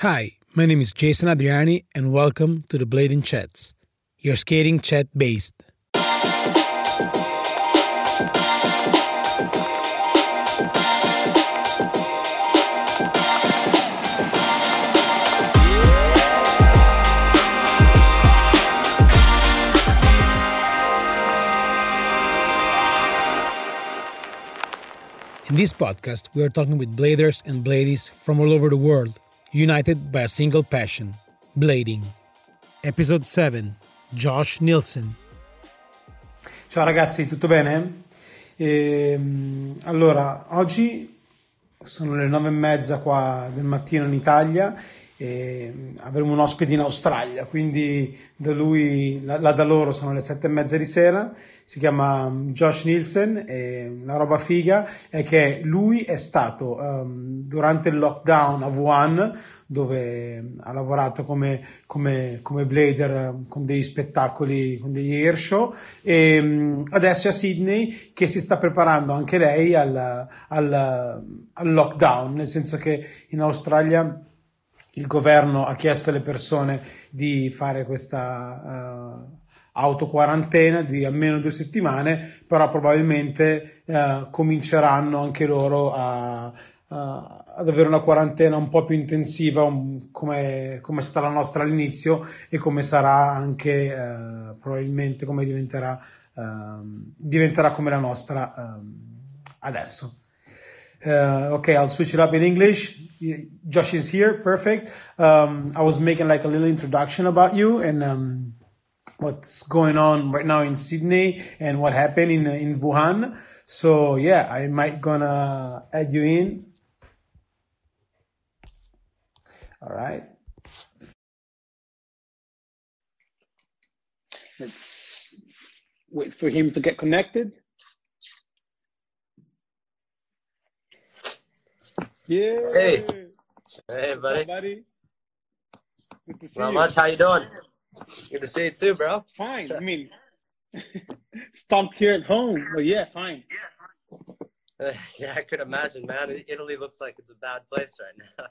Hi, my name is Jason Adriani, and welcome to the Blading Chats, your skating chat based. In this podcast, we are talking with bladers and bladies from all over the world, united by a single passion blading. Episode 7 Josh Nielsen. Ciao ragazzi, tutto bene? Ehm, allora, oggi sono le nove e mezza qua del mattino in Italia e avremo un ospite in Australia, quindi da lui, là da loro sono le sette e mezza di sera, si chiama Josh Nielsen e la roba figa è che lui è stato um, durante il lockdown a Wuhan dove ha lavorato come, come, come blader con dei spettacoli, con degli air show. E um, adesso è a Sydney che si sta preparando anche lei al, al, al lockdown, nel senso che in Australia il governo ha chiesto alle persone di fare questa uh, autoquarantena di almeno due settimane, però probabilmente uh, cominceranno anche loro a, uh, ad avere una quarantena un po' più intensiva um, come, come è stata la nostra all'inizio e come sarà anche probabilmente come diventerà, ehm, diventerà come la nostra ehm, adesso. ok, I'll switch it up in English. Josh is here. Perfect. Um, I was making like a little introduction about you and um, what's going on right now in Sydney and what happened in in Wuhan. So yeah, I might gonna add you in. All right. Let's wait for him to get connected. Yeah. Hey. Hey, buddy. buddy. Good to see Not you. much. How you doing? Good to see you too, bro. Fine. I mean, stumped here at home, but yeah, fine. Uh, yeah, I could imagine, man. Italy looks like it's a bad place right now.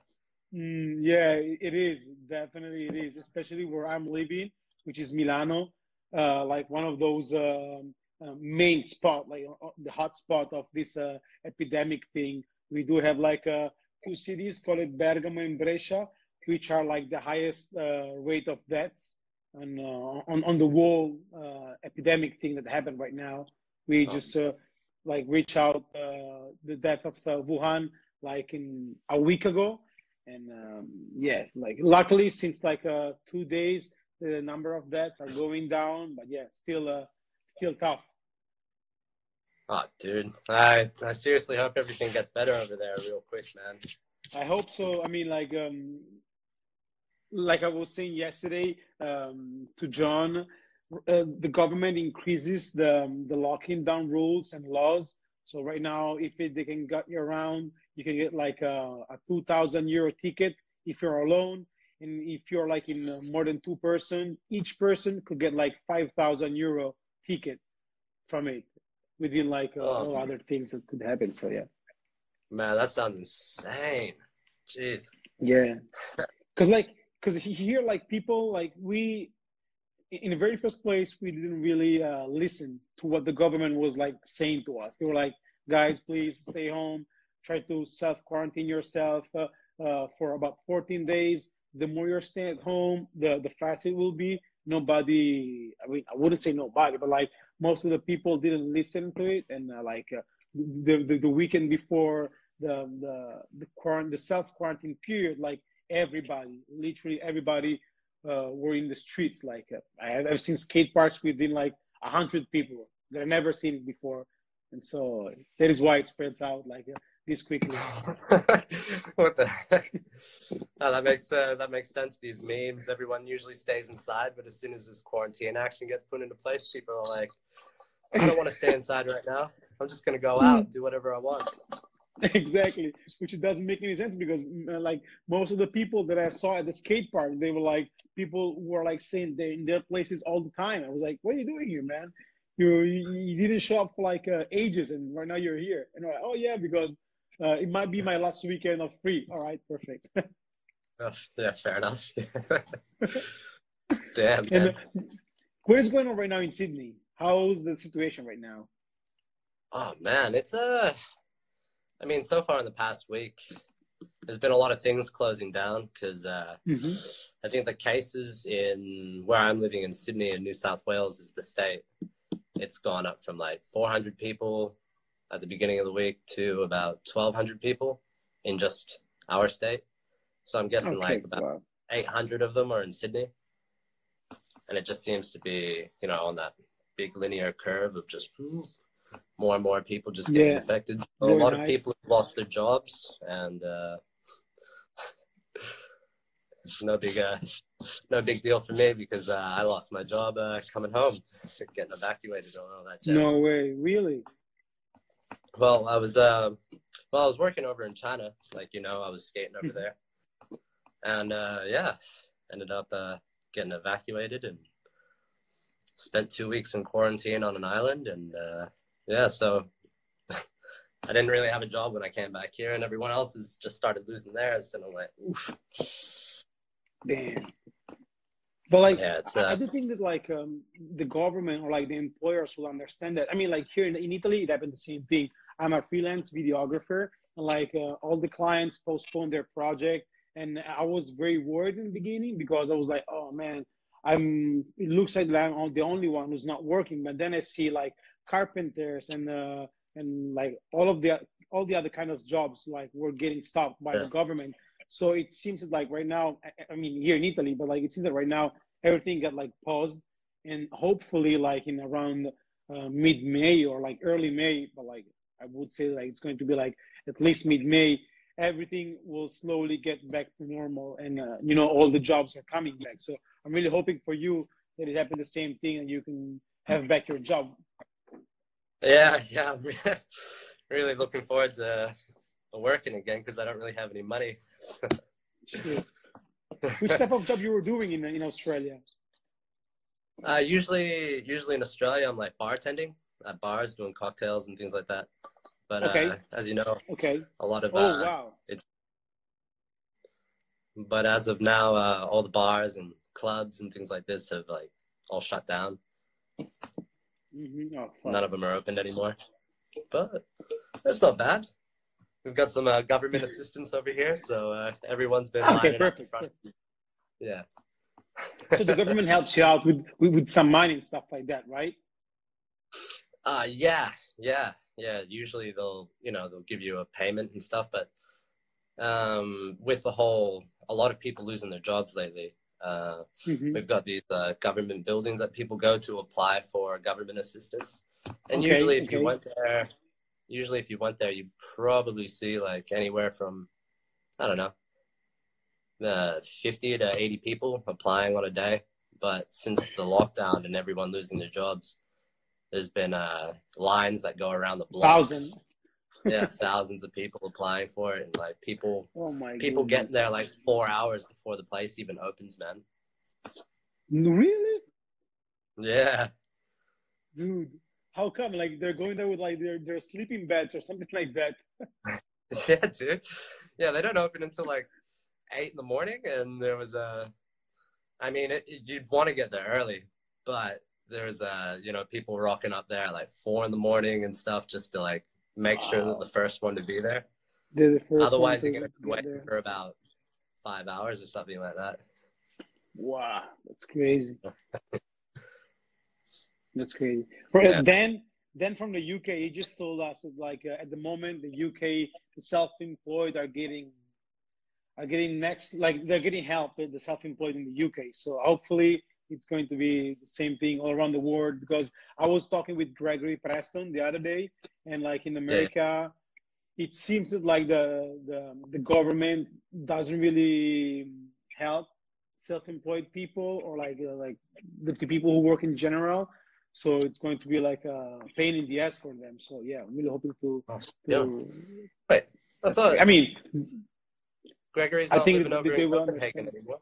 Mm, yeah, it is. Definitely, it is. Especially where I'm living, which is Milano, uh, like one of those um uh, main spot, like uh, the hot spot of this uh, epidemic thing. We do have like uh, two cities called Bergamo and Brescia, which are like the highest uh, rate of deaths on uh, on on the whole uh, epidemic thing that happened right now. We Oh. just uh, like reach out uh, the death of uh, Wuhan like in a week ago, and um, yes, like luckily since like uh, two days the number of deaths are going down, but yeah, still uh, still tough. Oh, dude. I I seriously hope everything gets better over there real quick, man. I hope so. I mean, like, um, like I was saying yesterday um, to John, uh, the government increases the the locking down rules and laws. So right now, if it, they can get around, you can get like a, a two thousand euro ticket if you're alone, and if you're like in uh, more than two person, each person could get like five thousand euro ticket from it within like uh, Oh. all other things that could happen. So yeah. Man, that sounds insane. Jeez. Yeah, because like, because here, like people, like we, in the very first place, we didn't really uh, listen to what the government was like saying to us. They were like, guys, please stay home. Try to self quarantine yourself uh, uh, for about 14 days. The more you're staying at home, the the faster it will be. Nobody, I mean, I wouldn't say nobody, but like most of the people didn't listen to it, and uh, like the, the the weekend before the the the quarant the self quarantine period, like everybody, literally everybody, uh, were in the streets. Like uh, I I've seen skate parks within like a hundred people that I've never seen before, and so that is why it spreads out like uh, this quickly. what the heck? That makes uh, that makes sense. These memes, everyone usually stays inside, but as soon as this quarantine action gets put into place, people are like, I don't want to stay inside right now. I'm just gonna go out, do whatever I want. exactly, which doesn't make any sense because uh, like most of the people that I saw at the skate park, they were like people were like saying they're in their places all the time. I was like, what are you doing here, man? You you, you didn't show up for like uh, ages, and right now you're here. And I'm like, oh yeah, because uh, it might be my last weekend of free. All right, perfect. Yeah, fair enough. Damn. And uh, what is going on right now in Sydney? How's the situation right now? Oh man, it's uh I mean, so far in the past week, there's been a lot of things closing down because uh, Mhm. I think the cases in where I'm living in Sydney in New South Wales is the state. It's gone up from like 400 people at the beginning of the week to about 1,200 people in just our state. So I'm guessing Okay, like about wow. 800 of them are in Sydney. And it just seems to be, you know, on that big linear curve of just more and more people just getting Yeah. affected. So a lot of people have lost their jobs and uh, no big uh, no big deal for me because uh, I lost my job uh, coming home, getting evacuated and all that jazz. No way, really? Well, I was uh, well, I was working over in China, like you know, I was skating over Mhm. there, and uh, yeah, ended up uh, getting evacuated and spent two weeks in quarantine on an island, and uh, yeah, so I didn't really have a job when I came back here, and everyone else has just started losing theirs, and I'm like, oof. Damn. But like, Yeah, it's, I, I uh, do think that like um, the government or like the employers will understand that. I mean, like here in, in Italy, it happened the same thing. I'm a freelance videographer, and like uh, all the clients postponed their project, and I was very worried in the beginning because I was like, oh man, I'm. It looks like I'm the only one who's not working. But then I see like carpenters and uh, and like all of the all the other kind of jobs like were getting stopped by the government. So it seems like right now, I- I mean here in Italy, but like it seems that right now everything got like paused, and hopefully like in around uh, mid May or like early May, but like I would say like it's going to be like at least mid May, everything will slowly get back to normal, and uh, you know all the jobs are coming back. So I'm really hoping for you that it happened the same thing, and you can have back your job. yeah, yeah, I'm really looking forward to working again because I don't really have any money. Sure. Which type of job you were doing in in Australia? Uh, usually, usually in Australia, I'm like bartending at bars, doing cocktails and things like that. But Okay. uh, as you know, Okay. a lot of Oh uh, wow. but as of now, uh, all the bars and clubs and things like this have like all shut down. hmm Oh. None of them are open anymore. But that's not bad. We've got some uh, government assistance over here, so uh, everyone's been Okay, lining up in perfect. Yeah. so the government helps you out with, with with some money and stuff like that, right? Uh yeah, yeah, yeah. Usually they'll, you know, they'll give you a payment and stuff, but um, with the whole, a lot of people losing their jobs lately. Uh, Mhm. we've got these uh, government buildings that people go to apply for government assistance, and Okay, usually if okay. you went there, usually if you went there, you probably see like anywhere from, I don't know, uh, fifty to eighty people applying on a day. But since the lockdown and everyone losing their jobs, there's been uh, lines that go around the blocks. Thousand. yeah, thousands of people applying for it, and like people Oh people get there like four hours before the place even opens, man. Really, Yeah, dude? How come? Like they're going there with like their their sleeping beds or something like that. yeah, dude. Yeah, they don't open until like eight in the morning, and there was a. I mean, it- you'd want to get there early, but there's uh, you know, people rocking up there at like four in the morning and stuff just to like make sure that the first one to be there. The Otherwise, you're to gonna be waiting there. for about five hours or something like that. Wow, that's crazy. That's crazy. Yeah. Then, then from the UK, he just told us that like uh, at the moment the UK, the self-employed are getting are getting next, like they're getting help with the self-employed in the UK. So hopefully it's going to be the same thing all around the world. Because I was talking with Gregory Preston the other day, and like in America, it seems that like the the the government doesn't really help self-employed people or like uh, like the, the people who work in general. So it's going to be like a pain in the ass for them. So yeah, I'm really hoping to. Yeah. to Wait, I thought I mean, Gregory's I not think living over they in Copenhagen anymore.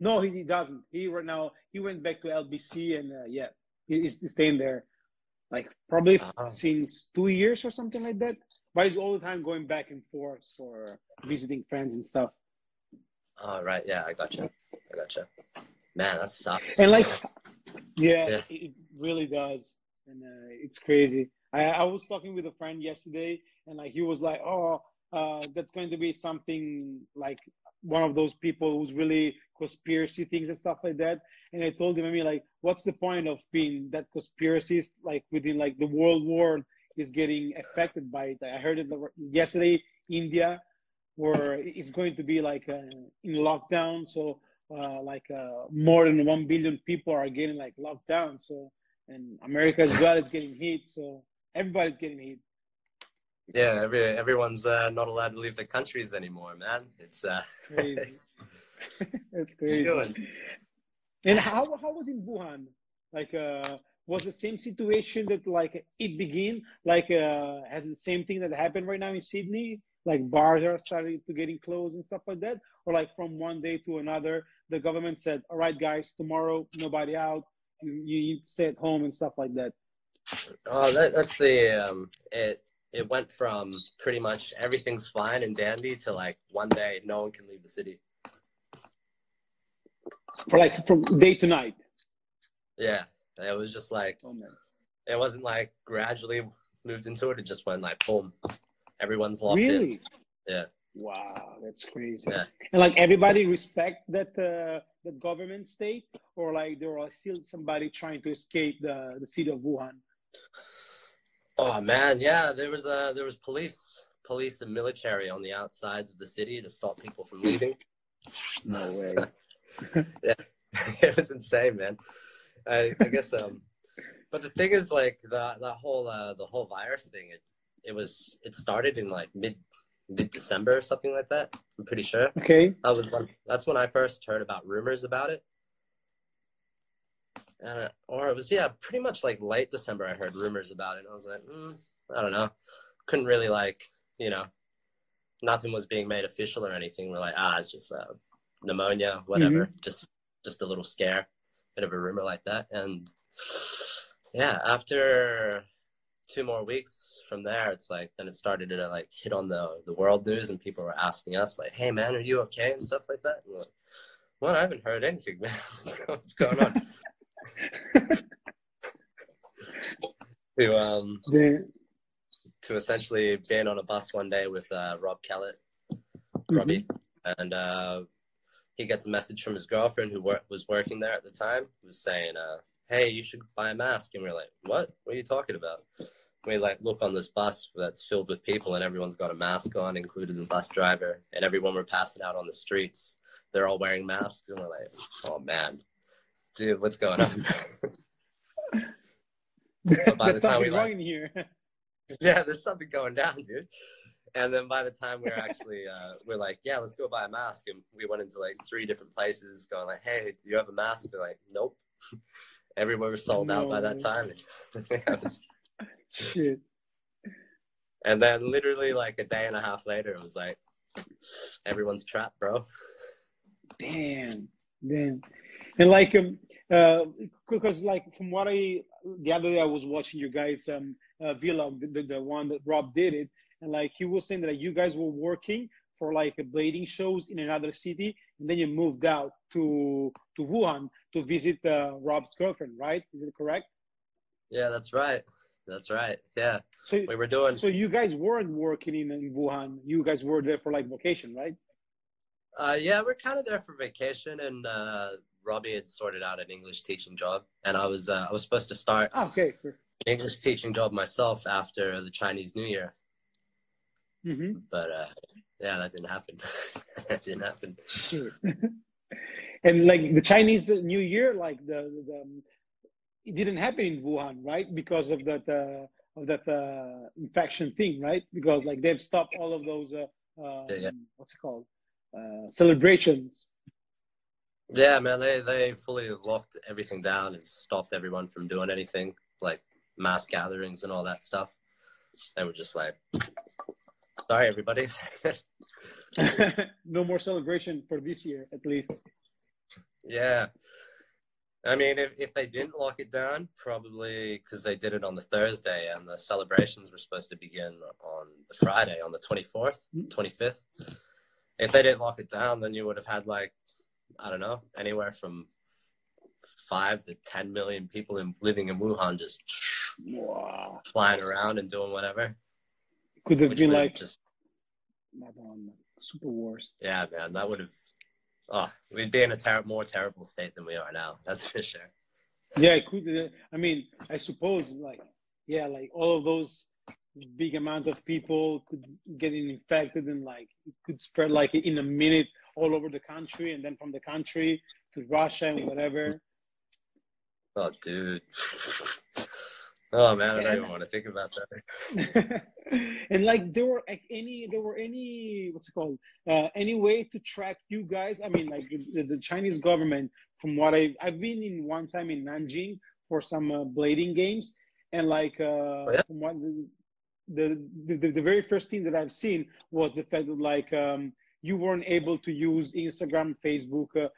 No, he, he doesn't. He right now he went back to LBC and uh, yeah, he, he's staying there, like probably Ah. since two years or something like that. But he's all the time going back and forth for visiting friends and stuff. Oh right, yeah, I got you. I got you. Man, that sucks. And like, yeah, Yeah. it really does, and uh, it's crazy. I, I was talking with a friend yesterday, and like he was like, "Oh, uh, that's going to be something like one of those people who's really conspiracy things and stuff like that." And I told him, I mean, like, what's the point of being that conspiracies like within like the world war is getting affected by it? I heard it yesterday, India, where it's going to be like uh, in lockdown, so uh, like uh, more than one billion people are getting like locked down. So and America as well is getting hit. So everybody's getting hit. Yeah, every everyone's uh, not allowed to leave the countries anymore, man. It's uh, Crazy. It's crazy. And how how was in Wuhan? Like uh was the same situation that like it began like uh has the same thing that happened right now in Sydney? Like bars are starting to getting closed and stuff like that? Or like from one day to another, the government said, All right guys, tomorrow nobody out, you, you stay at home and stuff like that. oh, that, that's the um, it. It went from pretty much everything's fine and dandy to like one day no one can leave the city. For like from day to night. Yeah, it was just like Oh it wasn't like gradually moved into it. It just went like boom, everyone's locked in. Really? Yeah. Wow, that's crazy. Yeah. And like everybody respect that uh, that government state, or like there are still somebody trying to escape the the city of Wuhan. Oh man, yeah, there was uh there was police, police and military on the outsides of the city to stop people from leaving. No way. yeah, it was insane, man. I, I guess um, but the thing is, like the the whole uh the whole virus thing, it it was it started in like mid mid December or something like that. I'm pretty sure. Okay. That was when that's when I first heard about rumors about it. Uh, or it was yeah, pretty much like late December. I heard rumors about it, and I was like, mm, I don't know. Couldn't really like you know, nothing was being made official or anything. We're like, ah, it's just uh, pneumonia, whatever. Just just a little scare, bit of a rumor like that, and yeah, after two more weeks from there, it's like then it started to like hit on the the world news, and people were asking us like, "Hey, man, are you okay?" and stuff like that. And like, well, I haven't heard anything, man. What's going on? To um The, to essentially being on a bus one day with uh, Rob Kellett, Robbie, and uh, he gets a message from his girlfriend who wor- was working there at the time, who was saying, uh, "Hey, you should buy a mask." And we're like, "What? What are you talking about?" We like look on this bus that's filled with people, and everyone's got a mask on, including the bus driver, and everyone we're passing out on the streets. They're all wearing masks, and we're like, "Oh man, dude, what's going on?" by the time we something like- here. yeah, there's something going down, dude. And then by the time we are actually, uh, we're like, yeah, let's go buy a mask. And we went into like three different places, going like, hey, do you have a mask? They're like, nope. Everywhere was sold out by that time. Was- Shit. and then literally like a day and a half later, it was like, everyone's trapped, bro. Damn. Damn. And like um uh because like from what I the other day I was watching you guys um uh, vlog the, the, the one that Rob did it and like he was saying that you guys were working for like a blading shows in another city and then you moved out to to Wuhan to visit uh, Rob's girlfriend right is it correct Yeah, that's right. That's right. Yeah, so we were doing. so you guys weren't working in, in Wuhan you guys were there for like vacation right Uh, yeah, we're kind of there for vacation, and uh, Robbie had sorted out an English teaching job, and I was uh, I was supposed to start ah, okay English teaching job myself after the Chinese New Year, mm-hmm. but uh, yeah, that didn't happen. that didn't happen. Shit. and like the Chinese New Year, like the, the um, it didn't happen in Wuhan, right? Because of that uh, of that uh, infection thing, right? Because like they've stopped all of those uh, um, Yeah, yeah. what's it called uh, celebrations. Yeah, man, they they fully locked everything down and stopped everyone from doing anything like mass gatherings and all that stuff. They were just like, "Sorry, everybody." no more celebration for this year, at least. Yeah. I mean, if, if they didn't lock it down, probably because they did it on the Thursday and the celebrations were supposed to begin on the Friday, on the 24th, 25th. Hmm. if they didn't lock it down, then you would have had like I don't know anywhere from five to ten million people in, living in Wuhan just Wow. flying around and doing whatever. Could have been like just Madonna, super worst. yeah, man, that would have. Oh, we'd be in a ter- more terrible state than we are now. That's for sure. Yeah, it could. uh, I mean, I suppose like yeah, like all of those big amount of people could get infected and like it could spread like in a minute all over the country and then from the country to Russia and whatever. Oh, dude. Oh man, I don't even want to think about that. and like there were like any there were any what's it called uh, any way to track you guys i mean like the, the chinese government from what i i've been in one time in nanjing for some uh, blading games and like uh Oh, yeah? from what the, the the the very first thing that i've seen was the fact that like um you weren't able to use instagram facebook uh,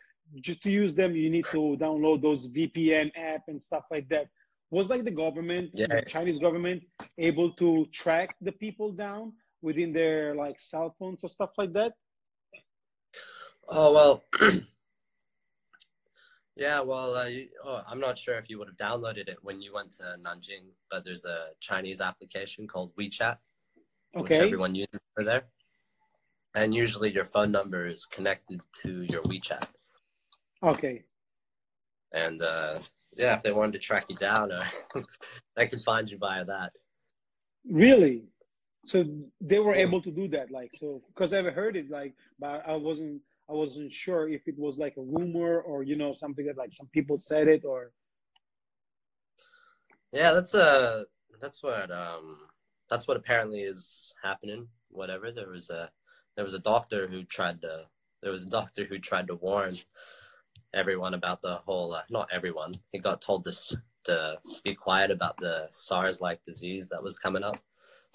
just to use them you need to download those vpn app and stuff like that was like the government Yeah. the chinese government able to track the people down within their like cell phones or stuff like that Oh well. yeah, well, uh, you, oh, I'm not sure if you would have downloaded it when you went to Nanjing, but there's a Chinese application called WeChat, which everyone uses for there. And usually your phone number is connected to your WeChat. okay And uh, yeah, if they wanted to track you down, uh, they can find you via that. really so they were able to do that like so because i've heard it like but i wasn't i wasn't sure if it was like a rumor or you know something that like some people said it or Yeah, that's uh that's what um that's what apparently is happening. Whatever. There was a there was a doctor who tried to there was a doctor who tried to warn everyone about the whole uh, not everyone. He got told to to be quiet about the SARS-like disease that was coming up,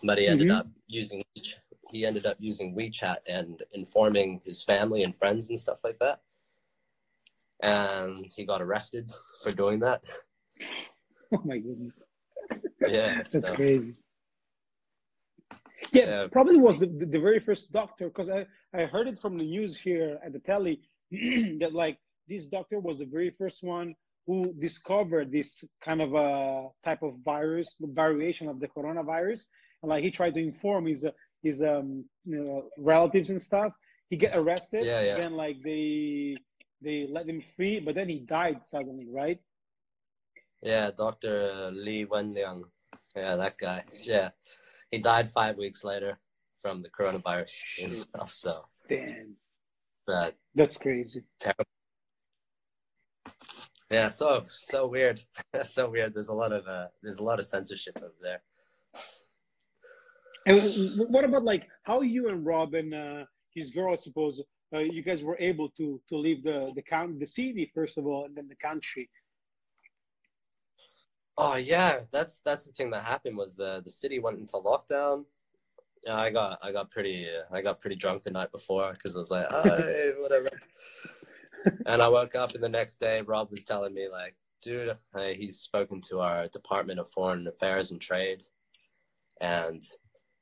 but he ended Mhm. up using he ended up using WeChat and informing his family and friends and stuff like that. And he got arrested for doing that. oh my goodness Yeah, that's so- crazy yeah, Yeah. probably was the, the very first doctor because I, I heard it from the news here at the telly that like this doctor was the very first one who discovered this kind of a type of virus the variation of the coronavirus and like he tried to inform his uh, his um you know relatives and stuff he get arrested Yeah, yeah. then like they they let him free but then he died suddenly right Yeah, Dr. Li Wenliang. Yeah, that guy. Yeah. He died five weeks later from the coronavirus and stuff. So damn uh, that's crazy terrible. Yeah, so so weird. so weird. There's a lot of uh there's a lot of censorship over there. And what about like how you and Rob and uh, his girl, I suppose, uh, you guys were able to to leave the the count the city first of all, and then the country. Oh yeah, that's that's the thing that happened was the the city went into lockdown. Yeah, I got I got pretty I got pretty drunk the night before because I was like, oh, hey, whatever. and I woke up and the next day, Rob was telling me like, dude, hey, he's spoken to our Department of Foreign Affairs and Trade, and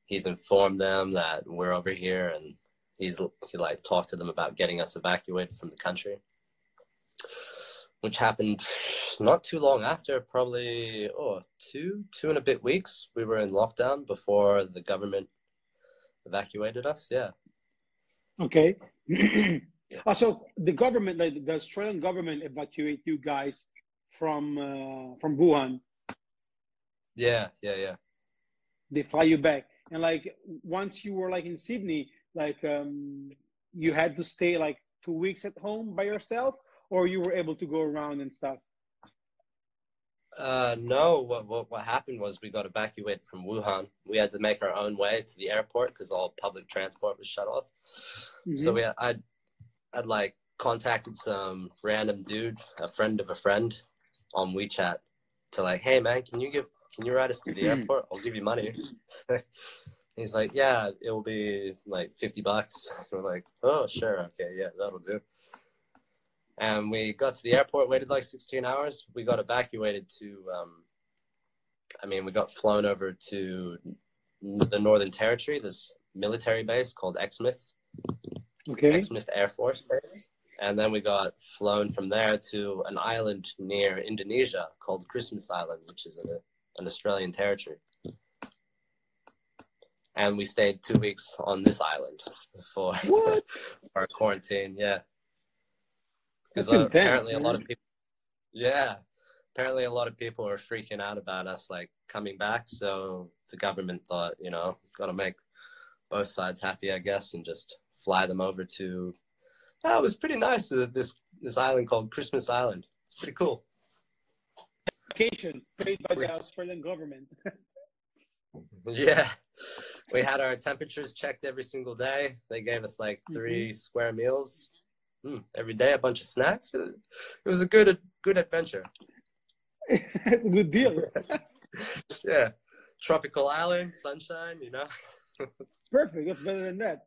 he's informed them that we're over here, and he's he like talked to them about getting us evacuated from the country, which happened not too long after, probably oh two two and a bit weeks. We were in lockdown before the government evacuated us. Yeah. Okay. Uh, so the government, like the Australian government, evacuate you guys from uh, from Wuhan. Yeah, yeah, yeah. They fly you back, and like once you were like in Sydney, like um, you had to stay like two weeks at home by yourself, or you were able to go around and stuff. Uh, no, what, what what happened was we got evacuated from Wuhan. We had to make our own way to the airport because all public transport was shut off. So Mhm. we, I'd, I'd like contacted some random dude, a friend of a friend, on WeChat, to like, hey man, can you give, can you ride us to the airport? I'll give you money. He's like, yeah, it will be like fifty bucks. We're like, oh sure, okay, yeah, that'll do. And we got to the airport, waited like sixteen hours. We got evacuated to, um, I mean, we got flown over to the Northern Territory, this military base called Exmouth Okay. Exmouth Air Force Base. And then we got flown from there to an island near Indonesia called Christmas Island, which is an, an Australian territory. And we stayed two weeks on this island for our quarantine. Yeah, because intense, apparently a lot of people. Yeah, apparently a lot of people are freaking out about us like coming back. So the government thought, you know, got to make both sides happy, I guess, and just fly them over to. Oh, it was pretty nice. Uh, this this island called Christmas Island. It's pretty cool. Vacation paid by the Australian government. Yeah, we had our temperatures checked every single day. They gave us like 3 square meals mm, every day, a bunch of snacks. It, it was a good good adventure. That's a good deal. yeah, tropical island, sunshine. You know. Perfect. That's better than that.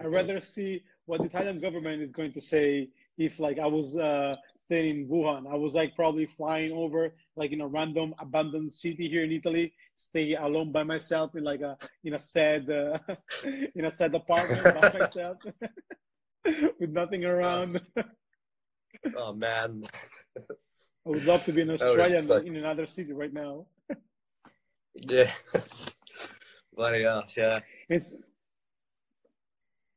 I'd rather see what the Italian government is going to say if, like, I was uh, staying in Wuhan. I was like probably flying over, like, in a random abandoned city here in Italy, stay alone by myself in like a in a sad uh, in a sad apartment by myself with nothing around. oh man. I would love to be an would Australian in another city right now. yeah. Bloody hell, yeah. It's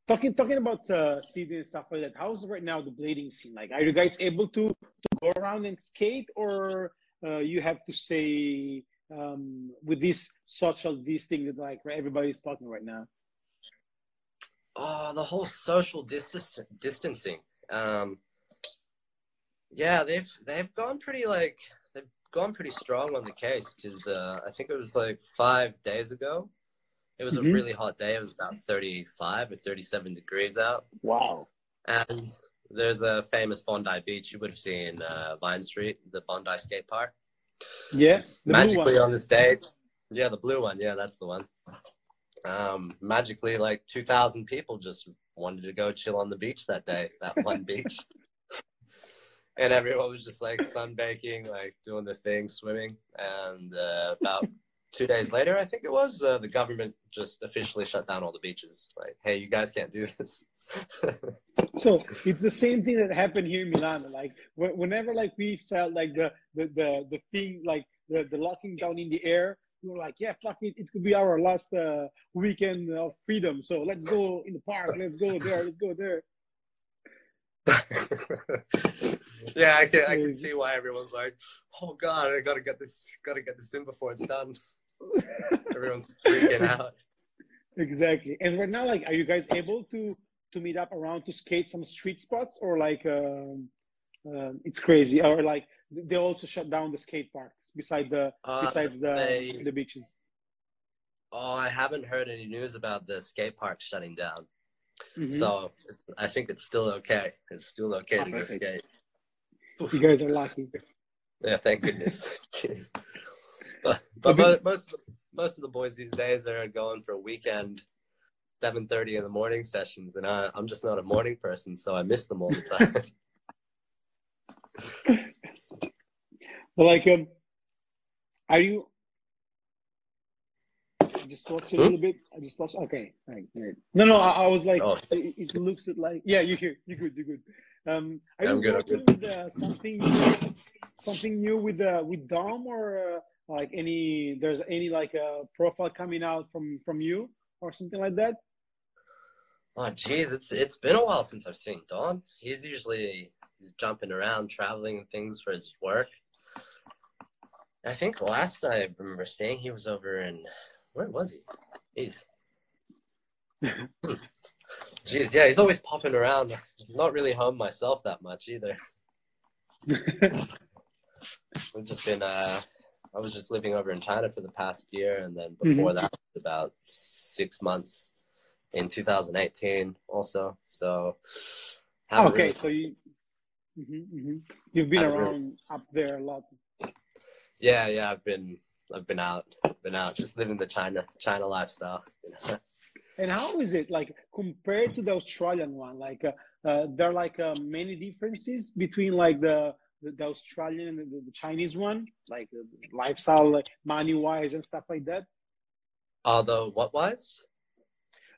talking talking about uh, Sydney and stuff like that. How's right now the blading scene? Like, are you guys able to to go around and skate, or uh, you have to say um, with this social this thing that like everybody's talking right now? Oh, the whole social distance distancing. Um, yeah, they've they've gone pretty like they've gone pretty strong on the case because uh, I think it was like five days ago. It was Mhm. a really hot day. It was about thirty-five or thirty-seven degrees out, Wow. and there's a famous Bondi Beach. You would have seen uh, Vine Street, the Bondi skate park. Yeah, magically on this day yeah the blue one yeah that's the one um magically like 2000 people just wanted to go chill on the beach that day that one beach. And everyone was just like sunbaking like doing their thing swimming. And uh, about two days later i think it was uh, the government just officially shut down all the beaches. Like hey you guys can't do this. So it's the same thing that happened here in Milan. Like whenever like we felt like the the the, the thing like the, the locking down in the air, we were like, yeah, fuck it, it could be our last uh, weekend of freedom. So let's go in the park. Let's go there. Let's go there. yeah, I can I can see why everyone's like, oh god, I gotta get this gotta get this in before it's done. Everyone's freaking out. Exactly. And right now, like, are you guys able to to meet up around to skate some street spots, or like um, um it's crazy, or like they also shut down the skate parks beside the Uh, besides the they- the beaches? Oh, I haven't heard any news about the skate park shutting down. Mhm. So it's, I think it's still okay. It's still okay Oh, to go perfect. skate. you guys are lucky. Yeah, thank goodness. Jeez. But, but mo- most of the, most of the boys these days are going for a weekend, seven thirty in the morning sessions, and I, I'm just not a morning person, so I miss them all the time. But like, um, are you? I just lost you a little bit. I just lost. Okay, right, right. No, no. I, I was like, Oh. it, it looks like. Yeah, you're here. You're good. You're good. Um, are Yeah, you I'm good, working good. with uh, something, something new with uh, with Dom or uh, like any? There's any like uh, profile coming out from from you or something like that? Oh, geez, it's it's been a while since I've seen Dom. He's usually he's jumping around, traveling and things for his work. I think last I remember seeing he was over in where was he? He's Jeez, yeah, he's always popping around. Not really home myself that much either. I've just been uh I was just living over in China for the past year and then before that about six months in 2018 also. So okay, really- so you. hmm hmm You've been Haven't really- around up there a lot. Yeah, yeah, I've been I've been out, been out, just living the China China lifestyle. And how is it like compared to the Australian one? Like, uh, uh, there are like uh, many differences between like the the, the Australian and the, the Chinese one, like uh, lifestyle, like money wise and stuff like that. Although what wise?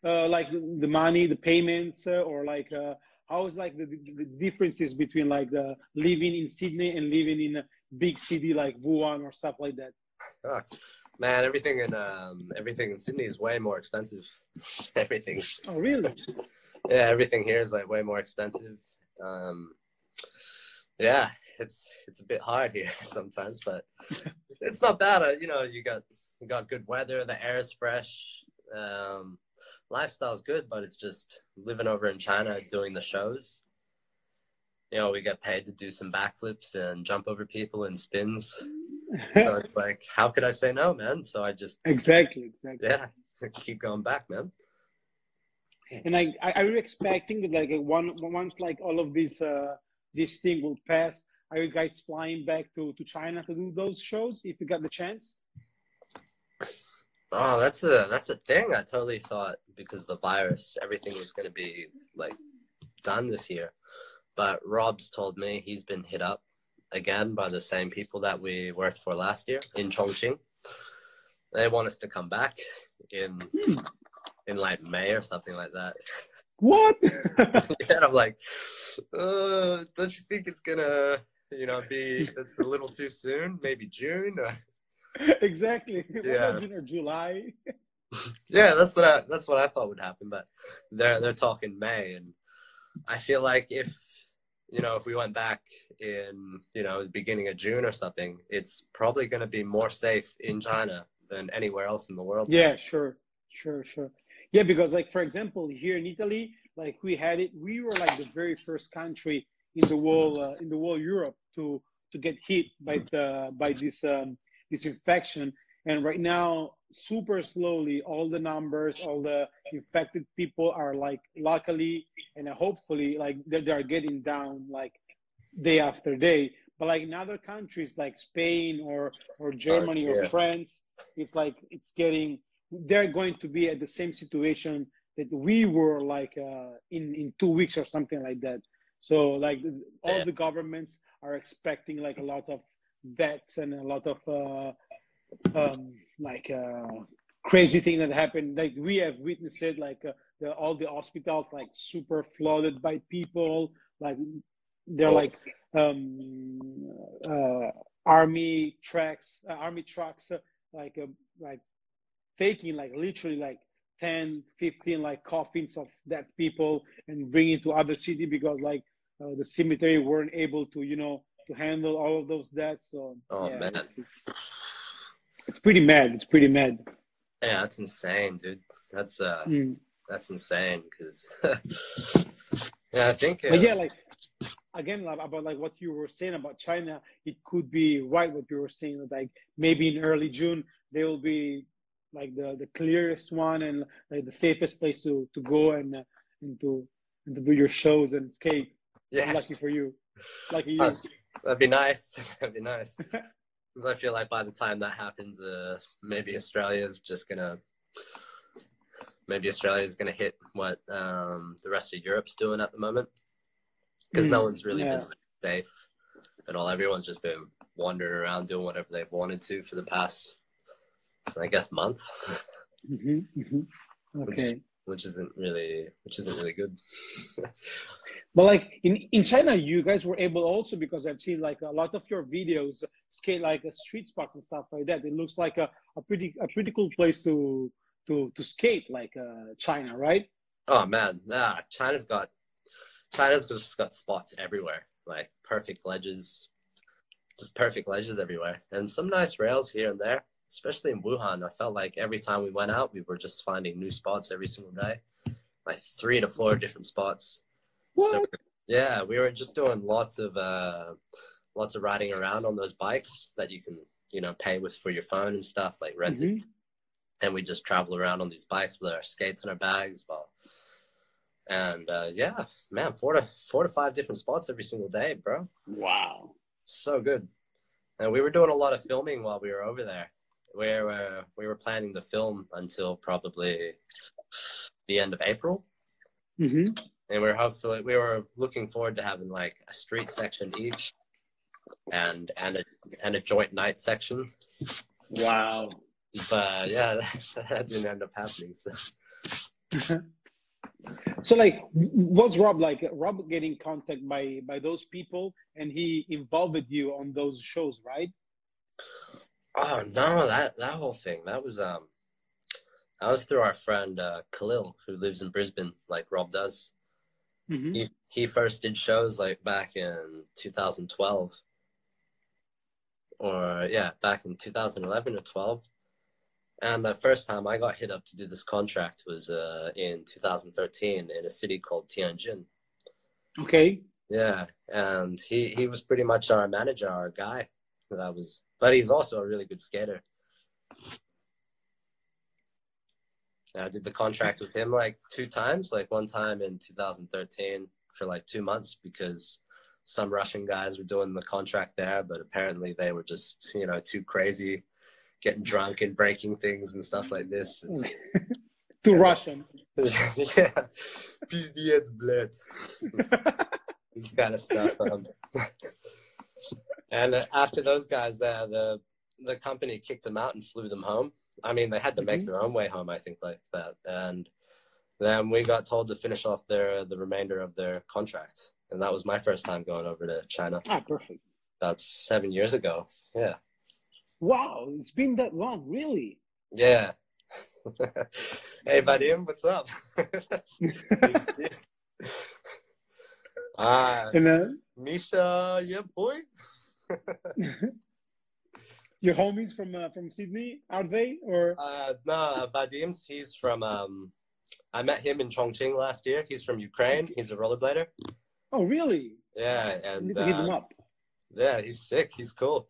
uh, like the money, the payments, uh, or like uh, how is like the, the differences between like the living in Sydney and living in big city like Wuhan or stuff like that? Oh, man, everything in um, everything in Sydney is way more expensive. everything. Oh, really? Yeah, everything here is like way more expensive. Um, yeah, it's it's a bit hard here sometimes, but it's not bad. Uh, you know, you got you got good weather, the air is fresh. Um, lifestyle's good, but it's just living over in China doing the shows. You know, we get paid to do some backflips and jump over people and spins. so it's like, how could I say no, man? So I just exactly, exactly. yeah, keep going back, man. And I, I, are you expecting that like one once like all of this uh this thing will pass? Are you guys flying back to to China to do those shows if you got the chance? Oh, that's a that's a thing. I totally thought because the virus, everything was going to be like done this year. But Rob's told me he's been hit up again by the same people that we worked for last year in Chongqing. They want us to come back in in like May or something like that. What? and I'm like, uh, don't you think it's gonna, you know, be it's a little too soon? Maybe June. exactly. Yeah. June or July. yeah, that's what I that's what I thought would happen. But they're they're talking May, and I feel like if you know if we went back in you know the beginning of June or something, it's probably going to be more safe in China than anywhere else in the world. Yeah, sure, sure, sure. Yeah, because like for example, here in Italy, like we had it, we were like the very first country in the whole uh, in the whole Europe to to get hit by the by this um, this infection. And right now, super slowly, all the numbers, all the infected people are like luckily and hopefully like they they are getting down like day after day. But like in other countries like Spain or or Germany yeah. or France, it's like it's getting they're going to be at the same situation that we were like uh, in in two weeks or something like that. So like all Yeah. the governments are expecting like a lot of deaths and a lot of uh, um, like uh, crazy thing that happened. Like we have witnessed it, like uh, the, all the hospitals like super flooded by people. Like they're like um, uh, army tracks, uh, army trucks, uh, like uh, like taking like literally like 10 15 like coffins of dead people and bringing to other city because like uh, the cemetery weren't able to you know to handle all of those deaths so Oh, yeah, man. it's, it's, it's pretty mad it's pretty mad Yeah, that's insane, dude. That's uh, Mm. that's insane because yeah, I think uh, but yeah like again about like what you were saying about china it could be right what you were saying that, like maybe in early june they will be like the the clearest one and like the safest place to to go and uh, and to and to do your shows and skate yeah, lucky for you lucky you that'd be nice. that'd be nice. Because I feel like by the time that happens, uh, maybe Australia is just gonna maybe Australia is gonna hit what um, the rest of Europe's doing at the moment. Because no Mm, one's really yeah. been safe at all. Everyone's just been wandering around doing whatever they've wanted to for the past, I guess, month. hmm hmm okay which isn't really which isn't really good. but like in in china you guys were able also because i've seen like a lot of your videos skate like uh, street spots and stuff like that. It looks like a, a pretty a pretty cool place to to to skate like uh china right? Oh man, nah, China's got China's just got spots everywhere, like perfect ledges, just perfect ledges everywhere, and some nice rails here and there. Especially in Wuhan, I felt like every time we went out, we were just finding new spots every single day, like three to four different spots. So, yeah, we were just doing lots of uh, lots of riding around on those bikes that you can you know pay with for your phone and stuff like rented Mhm. and we just travel around on these bikes with our skates and our bags well and uh, yeah man four to four to five different spots every single day bro. Wow. So good. And we were doing a lot of filming while we were over there we were we were planning to film until probably the end of april. Hmm and we were hopefully we were looking forward to having like a street section each and and a and a joint night section. Wow. But yeah that, that didn't end up happening so. So like was rob like rob getting contact by by those people and he involved you on those shows right oh no that that whole thing that was um that was through our friend uh khalil who lives in brisbane like rob does. Mhm. he, he first did shows like back in 2012 or yeah back in 2011 or 12 and the first time i got hit up to do this contract was uh, in 2013 in a city called tianjin. Okay. Yeah and he he was pretty much our manager our guy. That was but he's also a really good skater I did the contract with him like two times, like one time in 2013 for like two months because some Russian guys were doing the contract there, but apparently they were just, you know, too crazy, getting drunk and breaking things and stuff like this. to russian yeah. Пиздец, блядь. This kind of stuff. Um, and uh, after those guys, uh, the the company kicked them out and flew them home. I mean, they had to make Mhm. their own way home, I think, like that. And then we got told to finish off their the remainder of their contract, and that was my first time going over to China. ah perfect About seven years ago. Yeah, wow it's been that long really yeah. hey, Vadim, what's up? Ah, uh, Misha, yeah, boy. your homies from uh, from sydney are they or Uh, no, Vadim's. He's from. Um, I met him in Chongqing last year. He's from Ukraine. He's a rollerblader. oh really Yeah, and need to hit them uh, up yeah, he's sick. He's cool.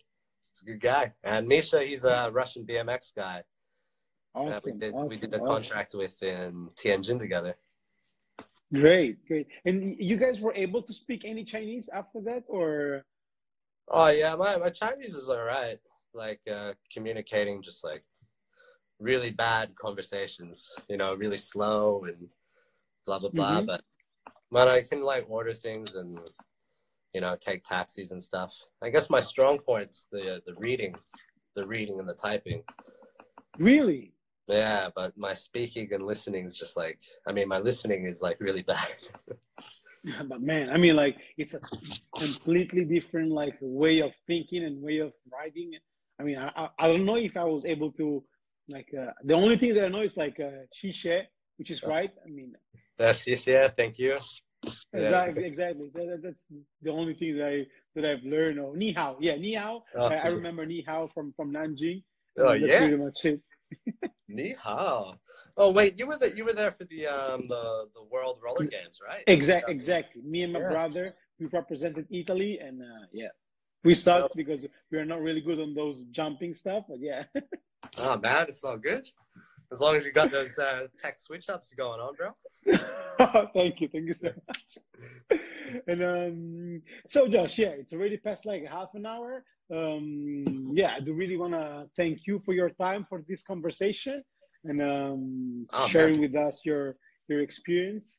He's a good guy. And Misha, he's a Russian BMX guy. that we did awesome, we did a awesome. contract with in Tianjin together. Great, great. And you guys were able to speak any Chinese after that, or Oh yeah, my my Chinese is alright. Like uh, communicating, just like really bad conversations. You know, really slow and blah blah blah. Mhm. But but I can like order things and you know take taxis and stuff. I guess my strong point's the the reading, the reading and the typing. really? Yeah, but my speaking and listening is just like I mean, my listening is like really bad. But man, I mean, like it's a completely different like way of thinking and way of writing. I mean, I I, don't know if I was able to like uh, the only thing that I know is like uh, which is right. I mean, That's yeah. Thank you. Yeah. exactly, exactly. That, that- that's the only thing that I that I've learned. Or ni hao, yeah, ni hao. Oh. I, I remember ni hao from from Nanjing. Oh That's yeah. pretty much it. Ni hao. Oh wait, you were the you were there for the um the the World Roller Games, right? Exact, exactly. Me and my Yeah. brother, we represented Italy, and uh, yeah, we sucked because we are not really good on those jumping stuff. But yeah, Oh man, it's all good. As long as you got those uh, tech switch ups going on, bro. thank you, thank you so much. and um, so Josh, yeah, it's already past like half an hour. Um, yeah, I do really want to thank you for your time for this conversation and um, Oh, sharing with us your your experience.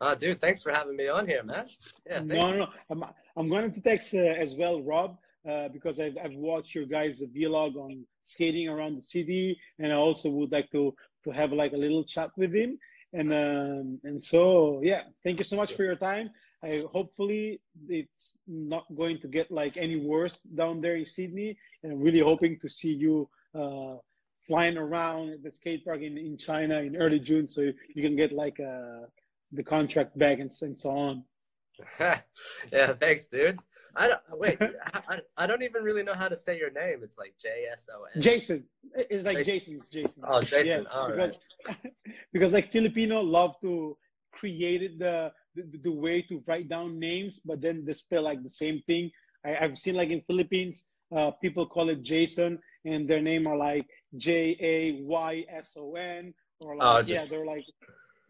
Oh, dude, thanks for having me on here, man. Yeah, no, no, no. I'm, I'm going to text uh, as well, Rob, uh, because I've, I've watched your guys' vlog on skating around the city, and I also would like to to have like a little chat with him. And um, and so yeah, thank you so much for your time. I hopefully it's not going to get like any worse down there in Sydney, and I'm really hoping to see you. Uh, flying around at the skate park in, in China in early June, so you can get like uh, the contract back and, and so on. yeah, thanks, dude. I don't wait. I, I don't even really know how to say your name. It's like J S O N. Jason. It's like Jason. Jason. Jason. Oh, Jason. All because, because like Filipino love to create it the, the the way to write down names, but then they spell like the same thing. I, I've seen like in Philippines, uh, people call it Jason, and their name are like J A Y S O N, or like Oh, yeah, they're like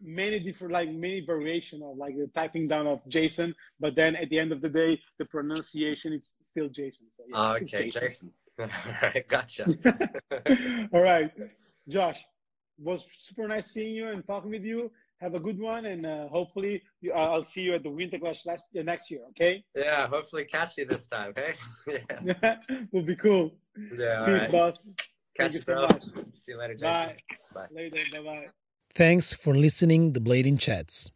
many different like many variation of like the typing down of Jason, but then at the end of the day, the pronunciation is still Jason. So yeah, it's okay, Jason. All right, gotcha. All right, Josh, was super nice seeing you and talking with you. Have a good one, and uh, hopefully you, uh, I'll see you at the Winter Clash last, uh, next year. Okay, yeah, hopefully catch you this time. Okay? yeah. will be cool. Yeah. All Peace, right. boss. Catch Thank you, you so much. See you later, Jason. Bye. Bye. Later. Bye bye. Thanks for listening the Blading Chats.